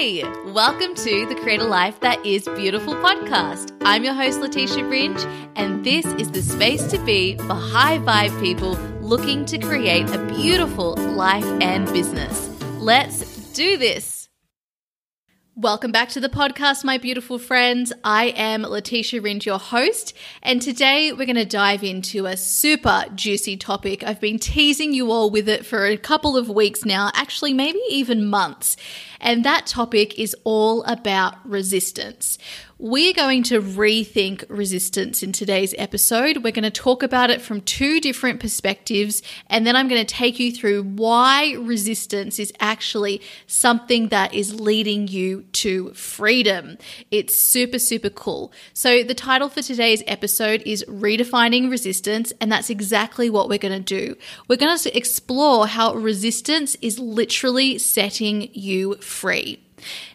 Hey, welcome to the Create a Life That Is Beautiful podcast. I'm your host, Letitia Ringe, and this is the space to be for high vibe people looking to create a beautiful life and business. Let's do this. Welcome back to the podcast, my beautiful friends. I am Letitia Ringe, your host, and today we're going to dive into a super juicy topic. I've been teasing you all with it for a couple of weeks now, actually, maybe even months. And that topic is all about resistance. We're going to rethink resistance in today's episode. We're going to talk about it from two different perspectives, and then I'm going to take you through why resistance is actually something that is leading you to freedom. It's super, super cool. So, the title for today's episode is Redefining Resistance, and that's exactly what we're going to do. We're going to explore how resistance is literally setting you free.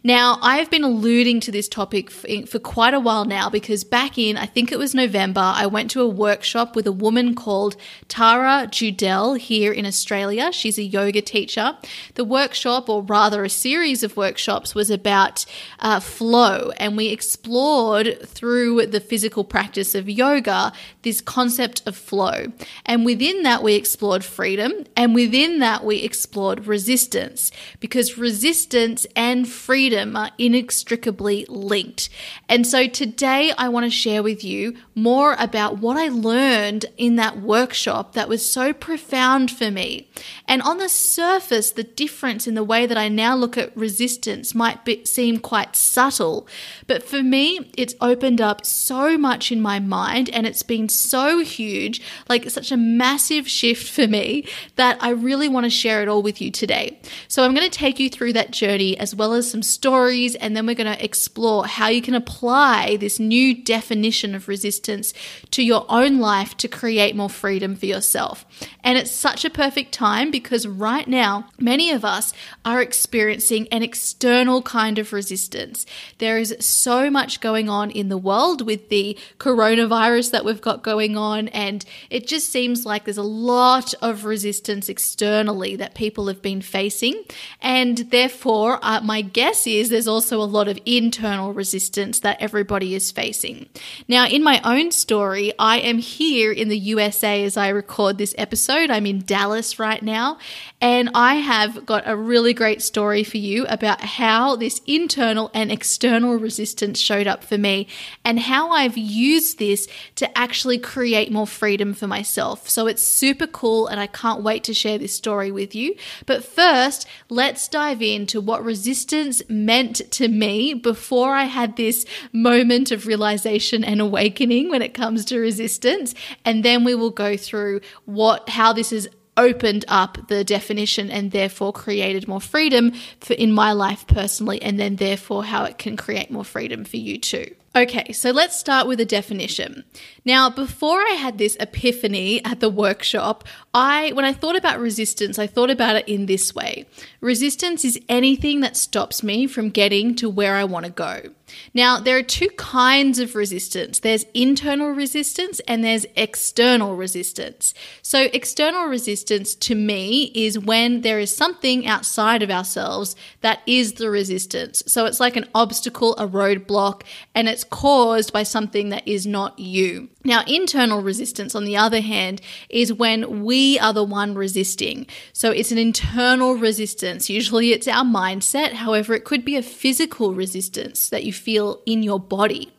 Now, I have been alluding to this topic for, quite a while now because back in, I think it was November, I went to a workshop with a woman called Tara Judelle here in Australia. She's a yoga teacher. The workshop, or rather a series of workshops, was about uh, flow, and we explored through the physical practice of yoga this concept of flow. And within that, we explored freedom, and within that, we explored resistance because resistance and freedom are inextricably linked. And so today I want to share with you more about what I learned in that workshop that was so profound for me. And on the surface, the difference in the way that I now look at resistance might be, seem quite subtle, but for me, it's opened up so much in my mind and it's been so huge, like such a massive shift for me that I really want to share it all with you today. So I'm going to take you through that journey as well as some stories, and then we're going to explore how you can apply this new definition of resistance to your own life to create more freedom for yourself. And it's such a perfect time because right now, many of us are experiencing an external kind of resistance. There is so much going on in the world with the coronavirus that we've got going on, and it just seems like there's a lot of resistance externally that people have been facing. And therefore, uh, my guess is there's also a lot of internal resistance that everybody is facing. Now, in my own story, I am here in the USA as I record this episode. I'm in Dallas right now, and I have got a really great story for you about how this internal and external resistance showed up for me and how I've used this to actually create more freedom for myself. So it's super cool, and I can't wait to share this story with you. But first, let's dive into what resistance meant to me before I had this moment of realization and awakening when it comes to resistance. And then we will go through what, how this has opened up the definition and therefore created more freedom for in my life personally and then therefore how it can create more freedom for you too. Okay, so let's start with a definition. Now, before I had this epiphany at the workshop, I when I thought about resistance, I thought about it in this way. Resistance is anything that stops me from getting to where I want to go. Now, there are two kinds of resistance. There's internal resistance and there's external resistance. So, external resistance to me is when there is something outside of ourselves that is the resistance. So, it's like an obstacle, a roadblock, and it's caused by something that is not you. Now, internal resistance, on the other hand, is when we are the one resisting. So it's an internal resistance. Usually it's our mindset. However, it could be a physical resistance that you feel in your body.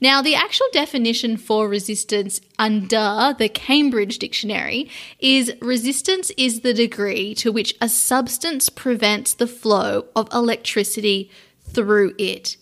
Now, the actual definition for resistance under the Cambridge Dictionary is resistance is the degree to which a substance prevents the flow of electricity through it.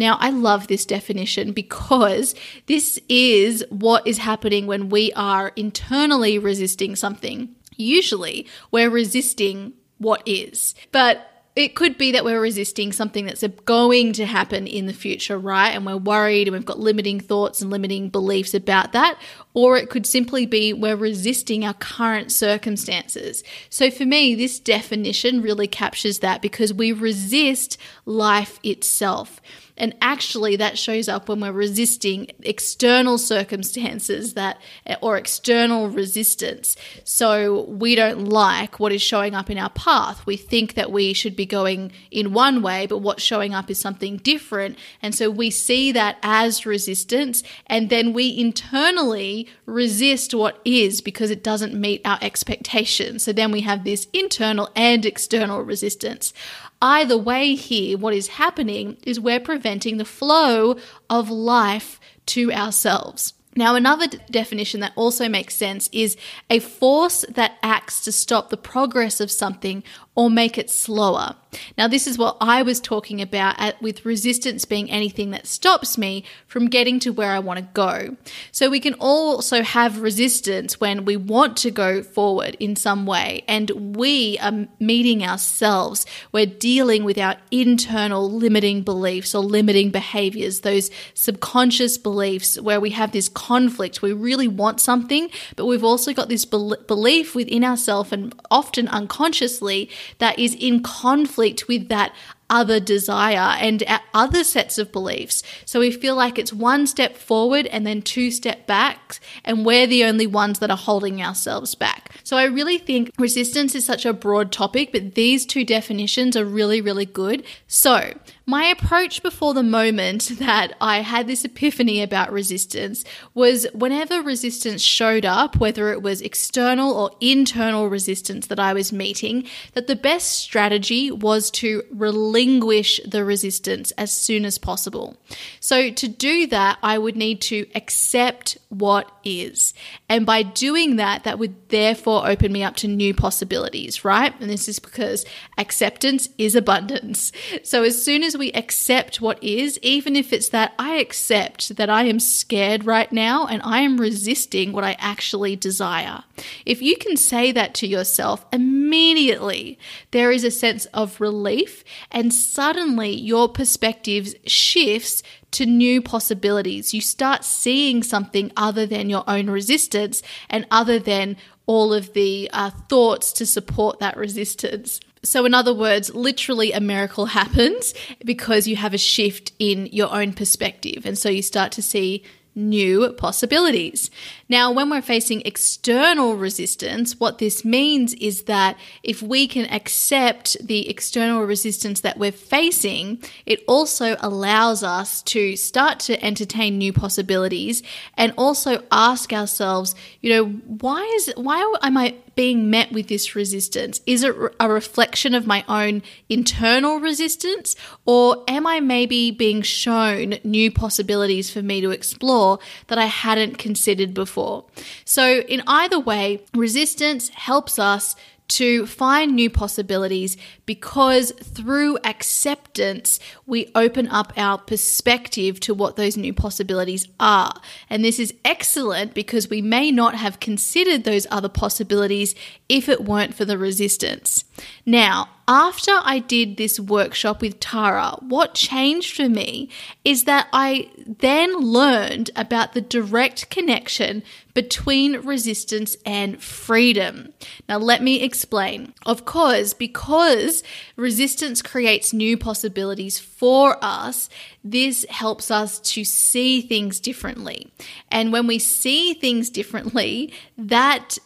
Now, I love this definition because this is what is happening when we are internally resisting something. Usually, we're resisting what is. But it could be that we're resisting something that's going to happen in the future, right? And we're worried and we've got limiting thoughts and limiting beliefs about that. or it could simply be we're resisting our current circumstances. So for me, this definition really captures that because we resist life itself. And actually, that shows up when we're resisting external circumstances that, or external resistance. So we don't like what is showing up in our path. We think that we should be going in one way, but what's showing up is something different. And so we see that as resistance, and then we internally resist what is because it doesn't meet our expectations. So then we have this internal and external resistance. Either way, here, what is happening is we're preventing the flow of life to ourselves. Now, another d- definition that also makes sense is a force that acts to stop the progress of something or make it slower. Now, this is what I was talking about at, with resistance being anything that stops me from getting to where I want to go. So, we can also have resistance when we want to go forward in some way, and we are meeting ourselves. We're dealing with our internal limiting beliefs or limiting behaviors, those subconscious beliefs where we have this conflict. We really want something, but we've also got this belief within ourselves and often unconsciously that is in conflict with that other desire and other sets of beliefs. So we feel like it's one step forward and then two step back, and we're the only ones that are holding ourselves back. So I really think resistance is such a broad topic, but these two definitions are really, really good. So my approach before the moment that I had this epiphany about resistance was whenever resistance showed up, whether it was external or internal resistance that I was meeting, that the best strategy was to relinquish the resistance as soon as possible. So, to do that, I would need to accept what is. And by doing that, that would therefore open me up to new possibilities, right? And this is because acceptance is abundance. So, as soon as we accept what is, even if it's that I accept that I am scared right now and I am resisting what I actually desire. If you can say that to yourself, immediately there is a sense of relief, and suddenly your perspective shifts to new possibilities. You start seeing something other than your own resistance and other than all of the uh, thoughts to support that resistance. So, in other words, literally a miracle happens because you have a shift in your own perspective. And so you start to see new possibilities. Now, when we're facing external resistance, what this means is that if we can accept the external resistance that we're facing, it also allows us to start to entertain new possibilities and also ask ourselves, you know, why is why am I being met with this resistance? Is it a reflection of my own internal resistance or am I maybe being shown new possibilities for me to explore that I hadn't considered before? So, in either way, resistance helps us to find new possibilities because through acceptance, we open up our perspective to what those new possibilities are. And this is excellent because we may not have considered those other possibilities if it weren't for the resistance. Now, after I did this workshop with Tara, what changed for me is that I then learned about the direct connection between resistance and freedom. Now, let me explain. Of course, because resistance creates new possibilities for us, this helps us to see things differently. And when we see things differently, that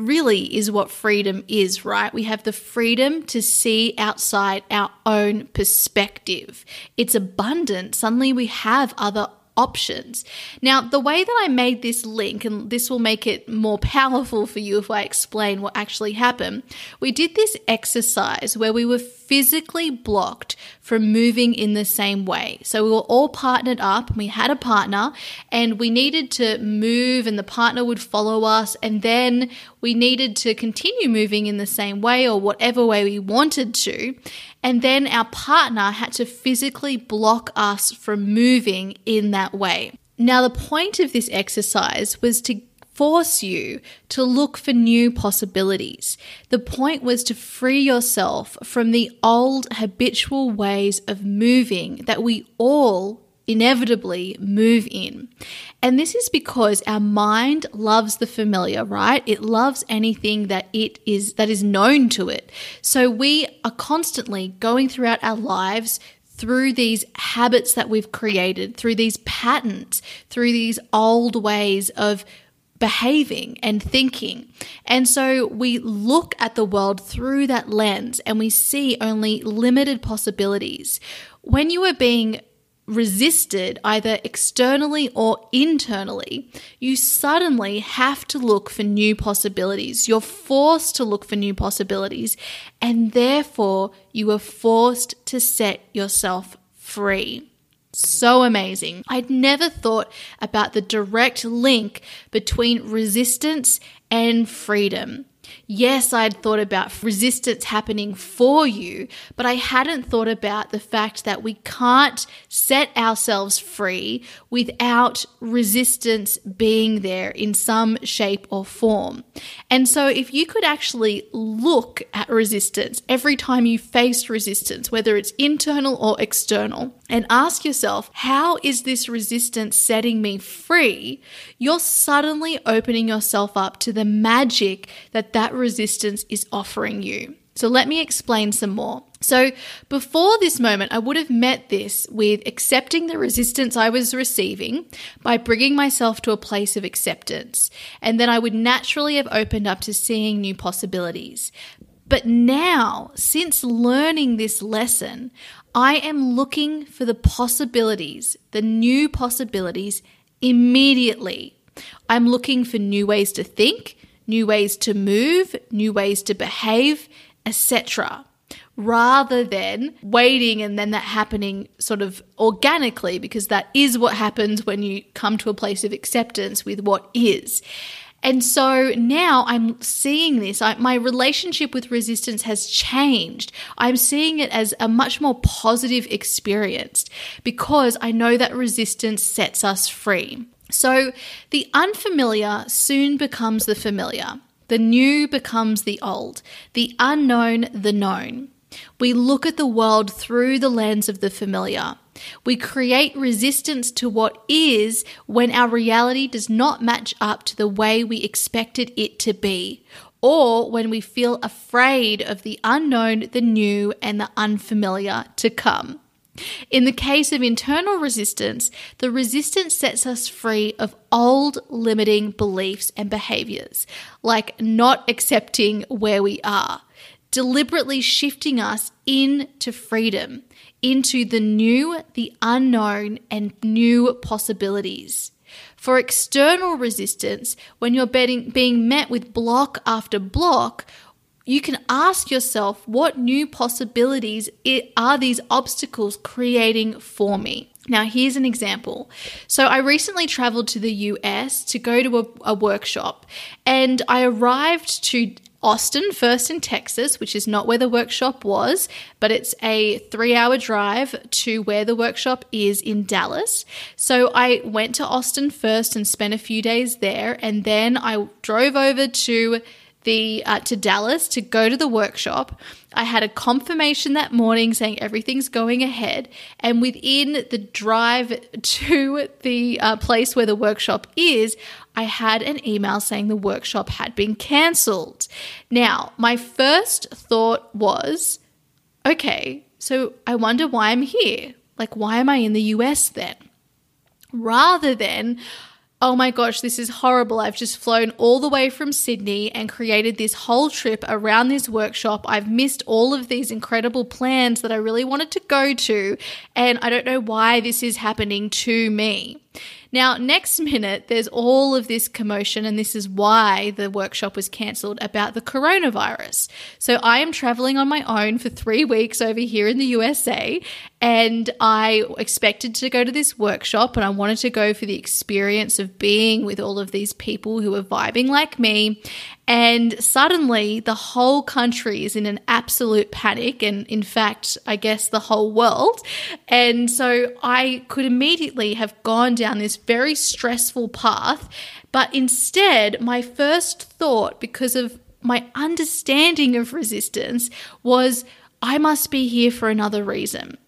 really is what freedom is, right? We have the freedom to see outside our own perspective. It's abundant. Suddenly we have other options. Now, the way that I made this link, and this will make it more powerful for you if I explain what actually happened, we did this exercise where we were physically blocked from moving in the same way. So we were all partnered up, we had a partner, and we needed to move, and the partner would follow us, and then we needed to continue moving in the same way or whatever way we wanted to. And then our partner had to physically block us from moving in that way. Now, the point of this exercise was to force you to look for new possibilities. The point was to free yourself from the old habitual ways of moving that we all inevitably move in. And this is because our mind loves the familiar, right? It loves anything that it is that is known to it. So we are constantly going throughout our lives through these habits that we've created, through these patterns, through these old ways of behaving and thinking. And so we look at the world through that lens and we see only limited possibilities. When you are being resisted either externally or internally, you suddenly have to look for new possibilities. You're forced to look for new possibilities, and therefore you are forced to set yourself free. So amazing. I'd never thought about the direct link between resistance and freedom. Yes, I'd thought about resistance happening for you, but I hadn't thought about the fact that we can't set ourselves free without resistance being there in some shape or form. And so, if you could actually look at resistance every time you face resistance, whether it's internal or external, and ask yourself, how is this resistance setting me free? You're suddenly opening yourself up to the magic that that resistance is offering you. So let me explain some more. So, before this moment, I would have met this with accepting the resistance I was receiving by bringing myself to a place of acceptance. And then I would naturally have opened up to seeing new possibilities. But now, since learning this lesson, I am looking for the possibilities, the new possibilities immediately. I'm looking for new ways to think, new ways to move, new ways to behave, etc. Rather than waiting and then that happening sort of organically, because that is what happens when you come to a place of acceptance with what is. And so now I'm seeing this. I, my relationship with resistance has changed. I'm seeing it as a much more positive experience because I know that resistance sets us free. So the unfamiliar soon becomes the familiar. The new becomes the old, the unknown, the known. We look at the world through the lens of the familiar. We create resistance to what is when our reality does not match up to the way we expected it to be, or when we feel afraid of the unknown, the new, and the unfamiliar to come. In the case of internal resistance, the resistance sets us free of old limiting beliefs and behaviors, like not accepting where we are, deliberately shifting us into freedom, into the new, the unknown, and new possibilities. For external resistance, when you're being met with block after block, you can ask yourself what new possibilities are these obstacles creating for me? Now, here's an example. So, I recently traveled to the US to go to a, a workshop, and I arrived to Austin, first in Texas, which is not where the workshop was, but it's a three hour drive to where the workshop is in Dallas. So I went to Austin first and spent a few days there, and then I drove over to the uh, to Dallas to go to the workshop. I had a confirmation that morning saying everything's going ahead, and within the drive to the uh, place where the workshop is, I had an email saying the workshop had been cancelled. Now, my first thought was, okay, so I wonder why I'm here. Like, why am I in the US then? Rather than, oh my gosh, this is horrible. I've just flown all the way from Sydney and created this whole trip around this workshop. I've missed all of these incredible plans that I really wanted to go to, and I don't know why this is happening to me. Now, next minute, there's all of this commotion, and this is why the workshop was cancelled about the coronavirus. So, I am traveling on my own for three weeks over here in the USA, and I expected to go to this workshop, and I wanted to go for the experience of being with all of these people who are vibing like me. And suddenly, the whole country is in an absolute panic. And in fact, I guess the whole world. And so I could immediately have gone down this very stressful path. But instead, my first thought, because of my understanding of resistance, was I must be here for another reason.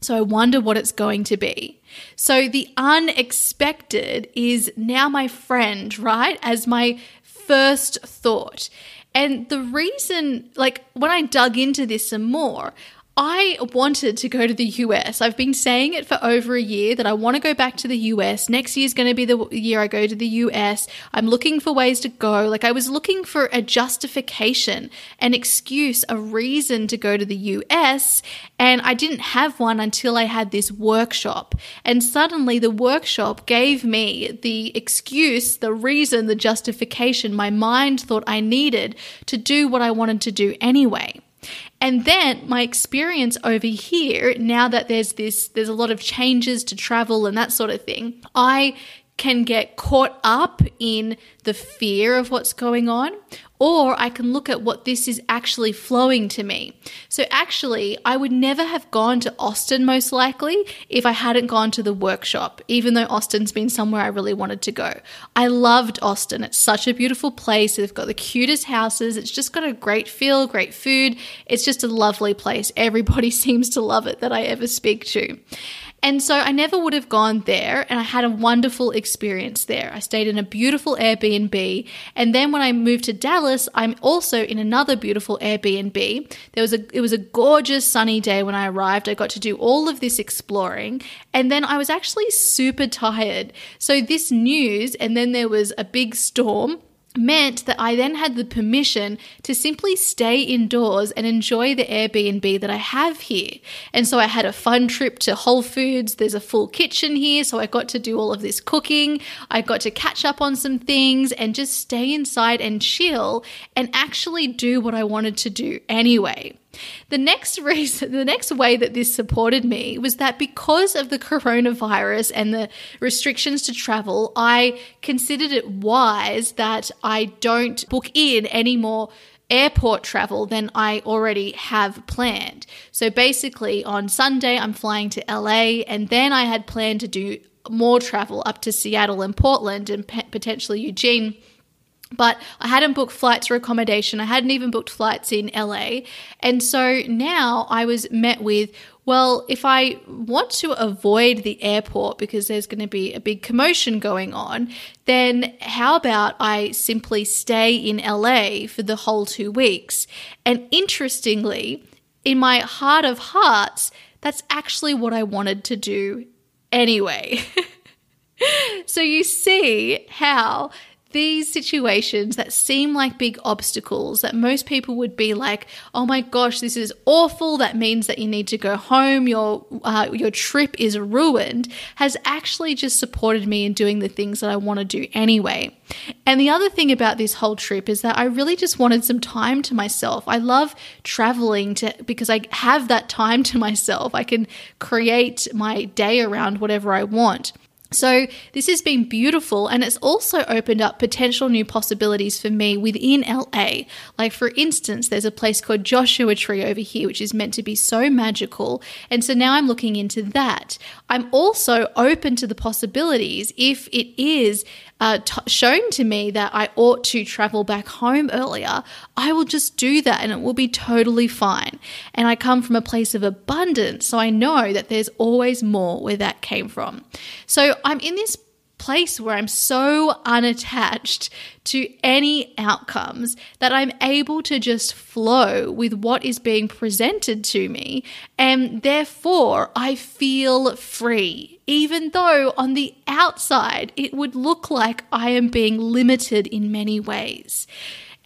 So I wonder what it's going to be. So the unexpected is now my friend, right? As my first thought. And the reason, like, when I dug into this some more, I wanted to go to the US. I've been saying it for over a year that I want to go back to the US. Next year is going to be the year I go to the US. I'm looking for ways to go. Like I was looking for a justification, an excuse, a reason to go to the US. And I didn't have one until I had this workshop. And suddenly the workshop gave me the excuse, the reason, the justification my mind thought I needed to do what I wanted to do anyway. And then my experience over here, now that there's this, there's a lot of changes to travel and that sort of thing, I can get caught up in the fear of what's going on, or I can look at what this is actually flowing to me. So, actually, I would never have gone to Austin most likely if I hadn't gone to the workshop, even though Austin's been somewhere I really wanted to go. I loved Austin. It's such a beautiful place. They've got the cutest houses. It's just got a great feel, great food. It's just a lovely place. Everybody seems to love it that I ever speak to. And so I never would have gone there, and I had a wonderful experience there. I stayed in a beautiful Airbnb, and then when I moved to Dallas, I'm also in another beautiful Airbnb. There was a it was a gorgeous sunny day when I arrived. I got to do all of this exploring, and then I was actually super tired. So this news, and then there was a big storm meant that I then had the permission to simply stay indoors and enjoy the Airbnb that I have here. And so I had a fun trip to Whole Foods. There's a full kitchen here, so I got to do all of this cooking. I got to catch up on some things and just stay inside and chill and actually do what I wanted to do anyway. The next reason, the next way that this supported me was that because of the coronavirus and the restrictions to travel, I considered it wise that I don't book in any more airport travel than I already have planned. So basically, on Sunday, I'm flying to LA, and then I had planned to do more travel up to Seattle and Portland and potentially Eugene but I hadn't booked flights or accommodation. I hadn't even booked flights in LA. And so now I was met with, well, if I want to avoid the airport because there's going to be a big commotion going on, then how about I simply stay in LA for the whole two weeks? And interestingly, in my heart of hearts, that's actually what I wanted to do anyway. so you see how these situations that seem like big obstacles that most people would be like, "Oh my gosh, this is awful. That means that you need to go home. Your uh, your trip is ruined." Has actually just supported me in doing the things that I want to do anyway. And the other thing about this whole trip is that I really just wanted some time to myself. I love traveling to because I have that time to myself. I can create my day around whatever I want. So, this has been beautiful and it's also opened up potential new possibilities for me within LA. Like, for instance, there's a place called Joshua Tree over here, which is meant to be so magical. And so now I'm looking into that. I'm also open to the possibilities if it is uh, t- shown to me that I ought to travel back home earlier, I will just do that and it will be totally fine. And I come from a place of abundance, so I know that there's always more where that came from. So I'm in this place where I'm so unattached to any outcomes that I'm able to just flow with what is being presented to me. And therefore, I feel free, even though on the outside it would look like I am being limited in many ways.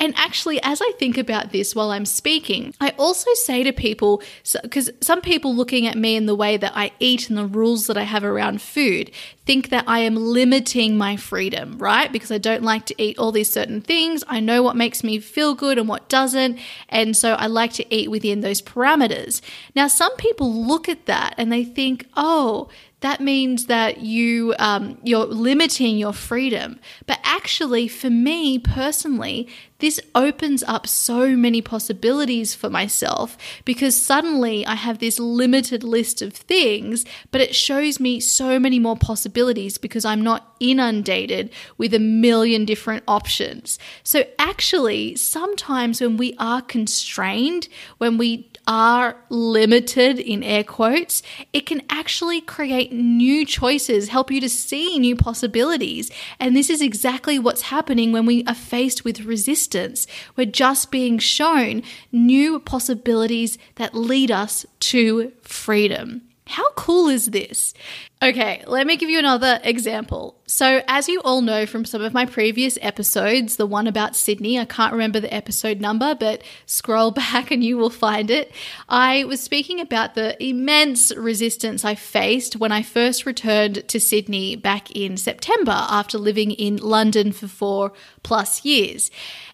And actually, as I think about this while I'm speaking, I also say to people, because some people looking at me in the way that I eat and the rules that I have around food think that I am limiting my freedom, right? Because I don't like to eat all these certain things. I know what makes me feel good and what doesn't. And so I like to eat within those parameters. Now, some people look at that and they think, oh, that means that you um, you're limiting your freedom. But actually, for me personally, this opens up so many possibilities for myself because suddenly I have this limited list of things, but it shows me so many more possibilities possibilities because I'm not inundated with a million different options. So, actually, sometimes when we are constrained, when we are limited in air quotes, it can actually create new choices, help you to see new possibilities. And this is exactly what's happening when we are faced with resistance. We're just being shown new possibilities that lead us to freedom. How cool is this? Okay, let me give you another example. So, as you all know from some of my previous episodes, the one about Sydney, I can't remember the episode number, but scroll back and you will find it. I was speaking about the immense resistance I faced when I first returned to Sydney back in September after living in London for four plus years.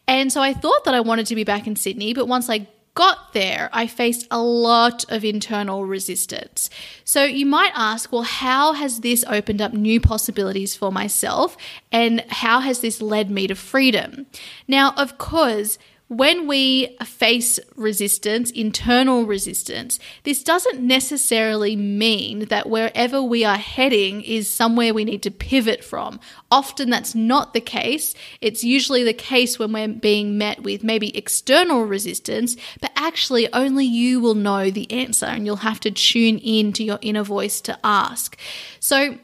And so I thought that I wanted to be back in Sydney, but once I got there, I faced a lot of internal resistance. So you might ask, well, how has this opened up new possibilities for myself? And how has this led me to freedom? Now, of course, when we face resistance, internal resistance, this doesn't necessarily mean that wherever we are heading is somewhere we need to pivot from. Often that's not the case. It's usually the case when we're being met with maybe external resistance, but actually only you will know the answer and you'll have to tune in to your inner voice to ask. So,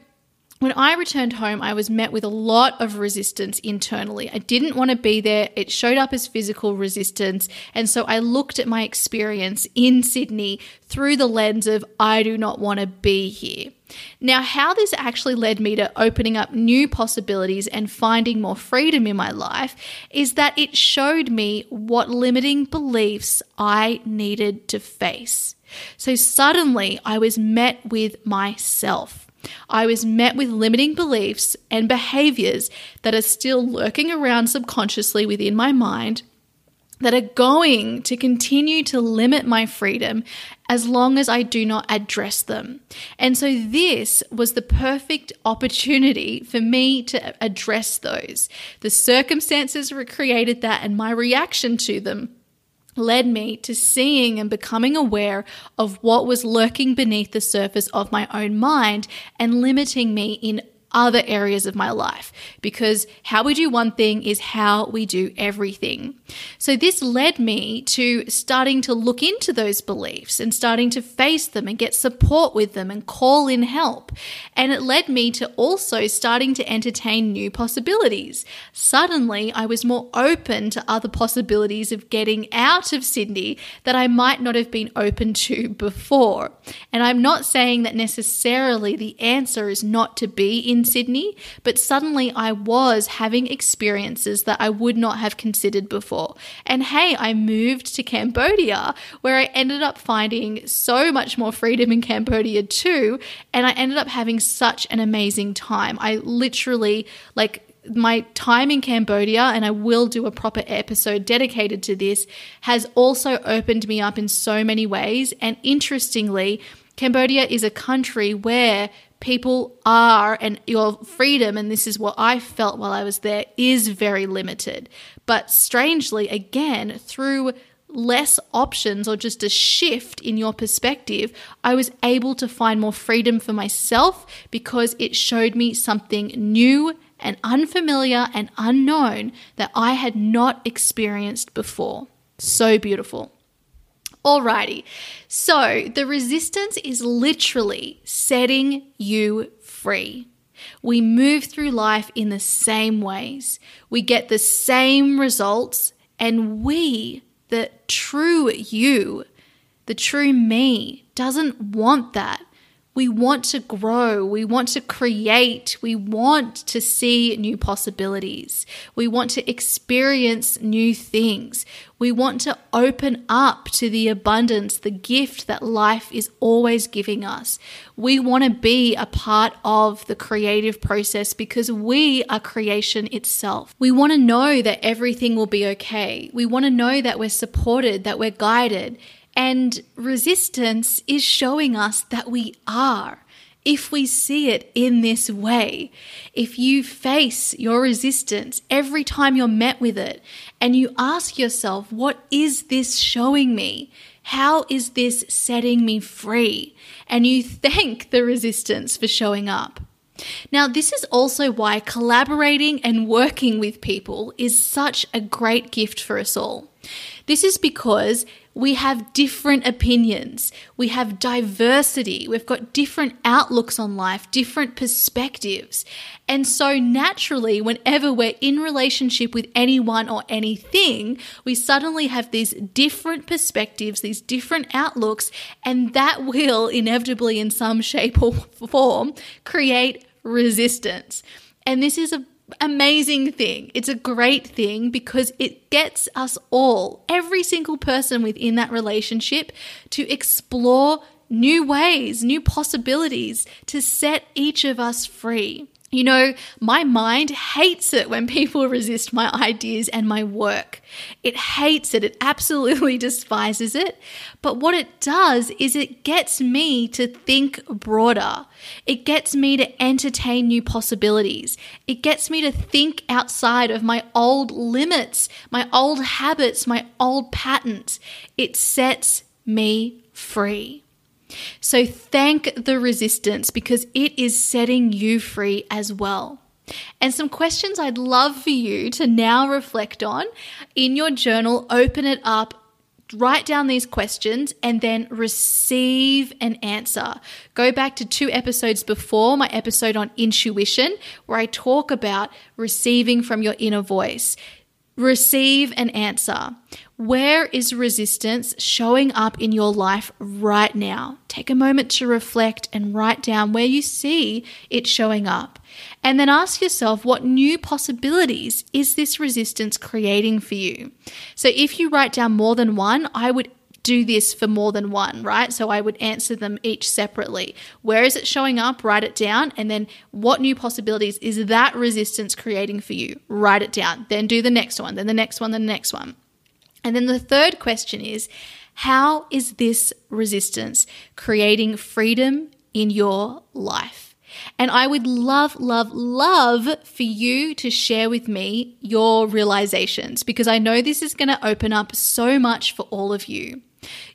when I returned home, I was met with a lot of resistance internally. I didn't want to be there. It showed up as physical resistance. And so I looked at my experience in Sydney through the lens of, I do not want to be here. Now, how this actually led me to opening up new possibilities and finding more freedom in my life is that it showed me what limiting beliefs I needed to face. So suddenly I was met with myself. I was met with limiting beliefs and behaviors that are still lurking around subconsciously within my mind that are going to continue to limit my freedom as long as I do not address them. And so, this was the perfect opportunity for me to address those. The circumstances created that, and my reaction to them led me to seeing and becoming aware of what was lurking beneath the surface of my own mind and limiting me in other areas of my life because how we do one thing is how we do everything. So, this led me to starting to look into those beliefs and starting to face them and get support with them and call in help. And it led me to also starting to entertain new possibilities. Suddenly, I was more open to other possibilities of getting out of Sydney that I might not have been open to before. And I'm not saying that necessarily the answer is not to be in Sydney, but suddenly I was having experiences that I would not have considered before. And hey, I moved to Cambodia where I ended up finding so much more freedom in Cambodia too. And I ended up having such an amazing time. I literally, like, my time in Cambodia, and I will do a proper episode dedicated to this, has also opened me up in so many ways. And interestingly, Cambodia is a country where people are and your freedom and this is what I felt while I was there is very limited. But strangely again through less options or just a shift in your perspective, I was able to find more freedom for myself because it showed me something new and unfamiliar and unknown that I had not experienced before. So beautiful. Alrighty, so the resistance is literally setting you free. We move through life in the same ways, we get the same results, and we, the true you, the true me, doesn't want that. We want to grow. We want to create. We want to see new possibilities. We want to experience new things. We want to open up to the abundance, the gift that life is always giving us. We want to be a part of the creative process because we are creation itself. We want to know that everything will be okay. We want to know that we're supported, that we're guided. And resistance is showing us that we are. If we see it in this way, if you face your resistance every time you're met with it and you ask yourself, what is this showing me? How is this setting me free? And you thank the resistance for showing up. Now, this is also why collaborating and working with people is such a great gift for us all. This is because we have different opinions, we have diversity, we've got different outlooks on life, different perspectives. And so, naturally, whenever we're in relationship with anyone or anything, we suddenly have these different perspectives, these different outlooks, and that will inevitably, in some shape or form, create resistance. And this is a amazing thing. It's a great thing because it gets us all, every single person within that relationship, to explore new ways, new possibilities to set each of us free. You know, my mind hates it when people resist my ideas and my work. It hates it. It absolutely despises it. But what it does is it gets me to think broader. It gets me to entertain new possibilities. It gets me to think outside of my old limits, my old habits, my old patterns. It sets me free. So thank the resistance because it is setting you free as well. And some questions I'd love for you to now reflect on in your journal, open it up, write down these questions and then receive an answer. Go back to two episodes before my episode on intuition, where I talk about receiving from your inner voice. Receive an answer. Where is resistance showing up in your life right now? Take a moment to reflect and write down where you see it showing up. And then ask yourself what new possibilities is this resistance creating for you? So if you write down more than one, I would do this for more than one, right? So I would answer them each separately. Where is it showing up? Write it down. And then what new possibilities is that resistance creating for you? Write it down. Then do the next one, then the next one, then the next one. And then the third question is how is this resistance creating freedom in your life? And I would love, love, love for you to share with me your realizations because I know this is going to open up so much for all of you.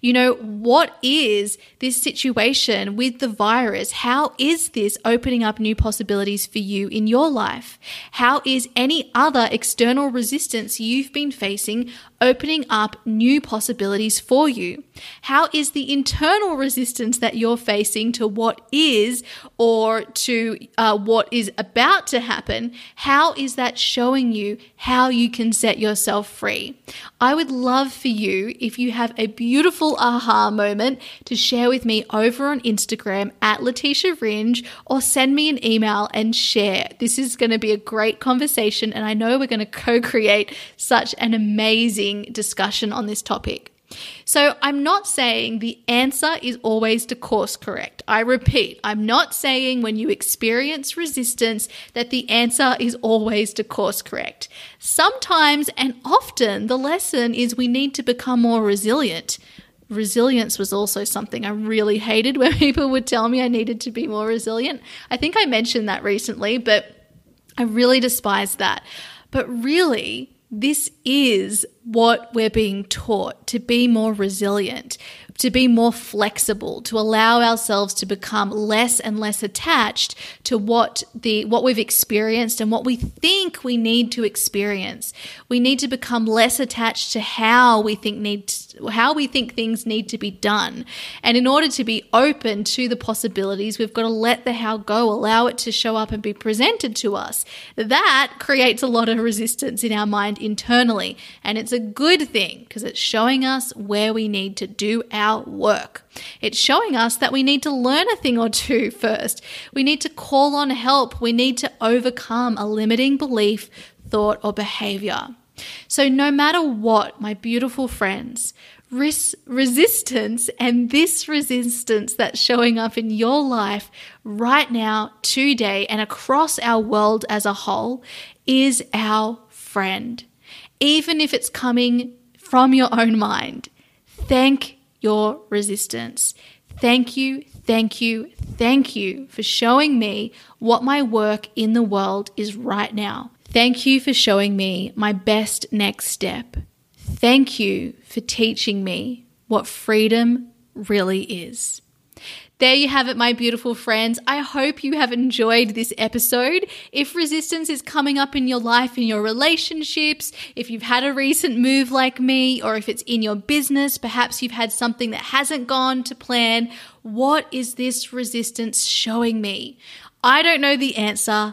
You know, what is this situation with the virus? How is this opening up new possibilities for you in your life? How is any other external resistance you've been facing opening up new possibilities for you? How is the internal resistance that you're facing to what is or to uh, what is about to happen? How is that showing you how you can set yourself free? I would love for you, if you have a beautiful aha moment, to share with me over on Instagram at Letitia Ringe or send me an email and share. This is going to be a great conversation, and I know we're going to co create such an amazing discussion on this topic. So, I'm not saying the answer is always to course correct. I repeat, I'm not saying when you experience resistance that the answer is always to course correct. Sometimes and often the lesson is we need to become more resilient. Resilience was also something I really hated when people would tell me I needed to be more resilient. I think I mentioned that recently, but I really despise that. But really, this is what we're being taught to be more resilient, to be more flexible, to allow ourselves to become less and less attached to what the what we've experienced and what we think we need to experience. We need to become less attached to how we think need how we think things need to be done. And in order to be open to the possibilities, we've got to let the how go, allow it to show up and be presented to us. That creates a lot of resistance in our mind internally, and it's a good thing because it's showing us where we need to do our work. It's showing us that we need to learn a thing or two first. We need to call on help. We need to overcome a limiting belief, thought, or behavior. So, no matter what, my beautiful friends, res- resistance and this resistance that's showing up in your life right now, today, and across our world as a whole is our friend. Even if it's coming from your own mind, thank your resistance. Thank you, thank you, thank you for showing me what my work in the world is right now. Thank you for showing me my best next step. Thank you for teaching me what freedom really is. There you have it, my beautiful friends. I hope you have enjoyed this episode. If resistance is coming up in your life, in your relationships, if you've had a recent move like me, or if it's in your business, perhaps you've had something that hasn't gone to plan, what is this resistance showing me? I don't know the answer,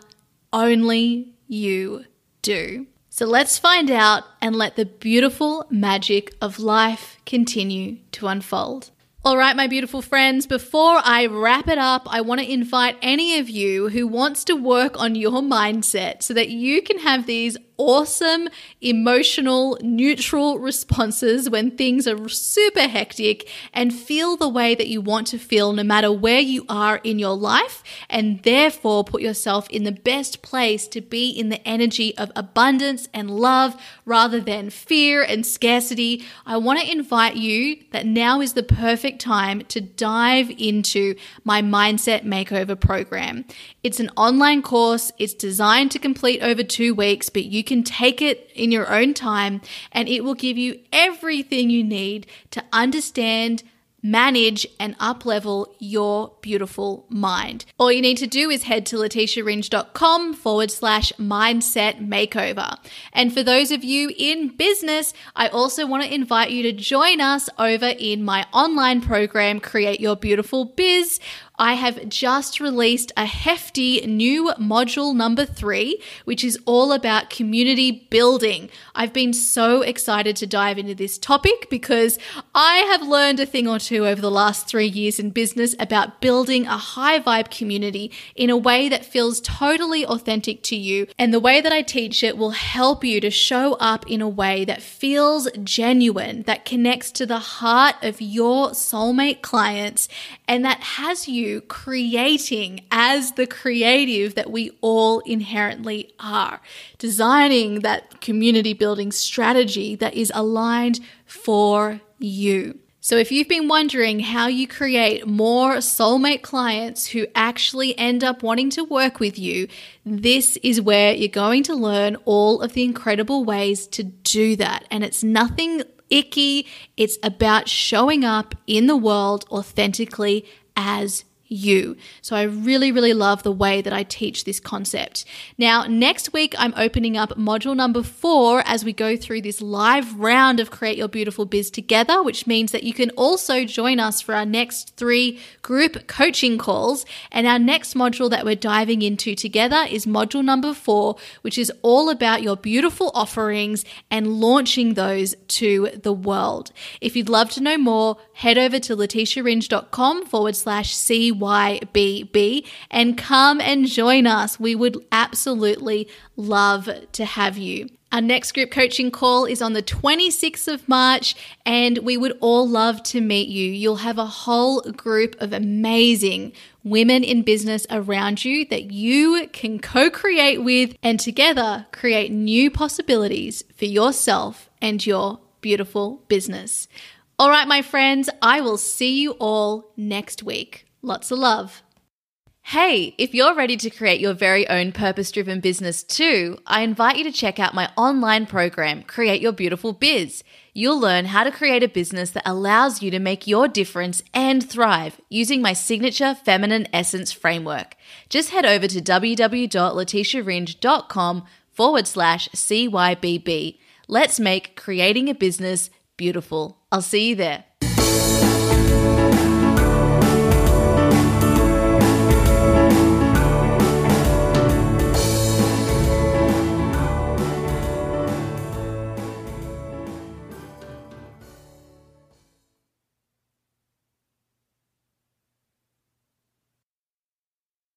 only you do. So let's find out and let the beautiful magic of life continue to unfold. All right, my beautiful friends, before I wrap it up, I want to invite any of you who wants to work on your mindset so that you can have these awesome, emotional, neutral responses when things are super hectic and feel the way that you want to feel no matter where you are in your life, and therefore put yourself in the best place to be in the energy of abundance and love rather than fear and scarcity. I want to invite you that now is the perfect time to dive into my Mindset Makeover program. It's an online course, it's designed to complete over two weeks, but you can take it in your own time and it will give you everything you need to understand manage and uplevel your beautiful mind. All you need to do is head to letitiaringe.com forward slash mindset makeover. And for those of you in business, I also want to invite you to join us over in my online program, Create Your Beautiful Biz. I have just released a hefty new module number three, which is all about community building. I've been so excited to dive into this topic because I have learned a thing or two over the last three years in business about building a high vibe community in a way that feels totally authentic to you. And the way that I teach it will help you to show up in a way that feels genuine, that connects to the heart of your soulmate clients, and that has you creating as the creative that we all inherently are, designing that community building strategy that is aligned for you. So, if you've been wondering how you create more soulmate clients who actually end up wanting to work with you, this is where you're going to learn all of the incredible ways to do that. And it's nothing icky, it's about showing up in the world authentically as you. So I really, really love the way that I teach this concept. Now, next week, I'm opening up module number four as we go through this live round of Create Your Beautiful Biz together, which means that you can also join us for our next three group coaching calls. And our next module that we're diving into together is module number four, which is all about your beautiful offerings and launching those to the world. If you'd love to know more, head over to letitiaringe.com forward slash CYBB and come and join us. We would absolutely love to have you. Our next group coaching call is on the 26th of March, and we would all love to meet you. You'll have a whole group of amazing women in business around you that you can co create with and together create new possibilities for yourself and your beautiful business. All right, my friends, I will see you all next week. Lots of love. Hey, if you're ready to create your very own purpose driven business too, I invite you to check out my online program, Create Your Beautiful Biz. You'll learn how to create a business that allows you to make your difference and thrive using my signature feminine essence framework. Just head over to www.letitiaringe.com forward slash CYBB. Let's make creating a business beautiful. I'll see you there.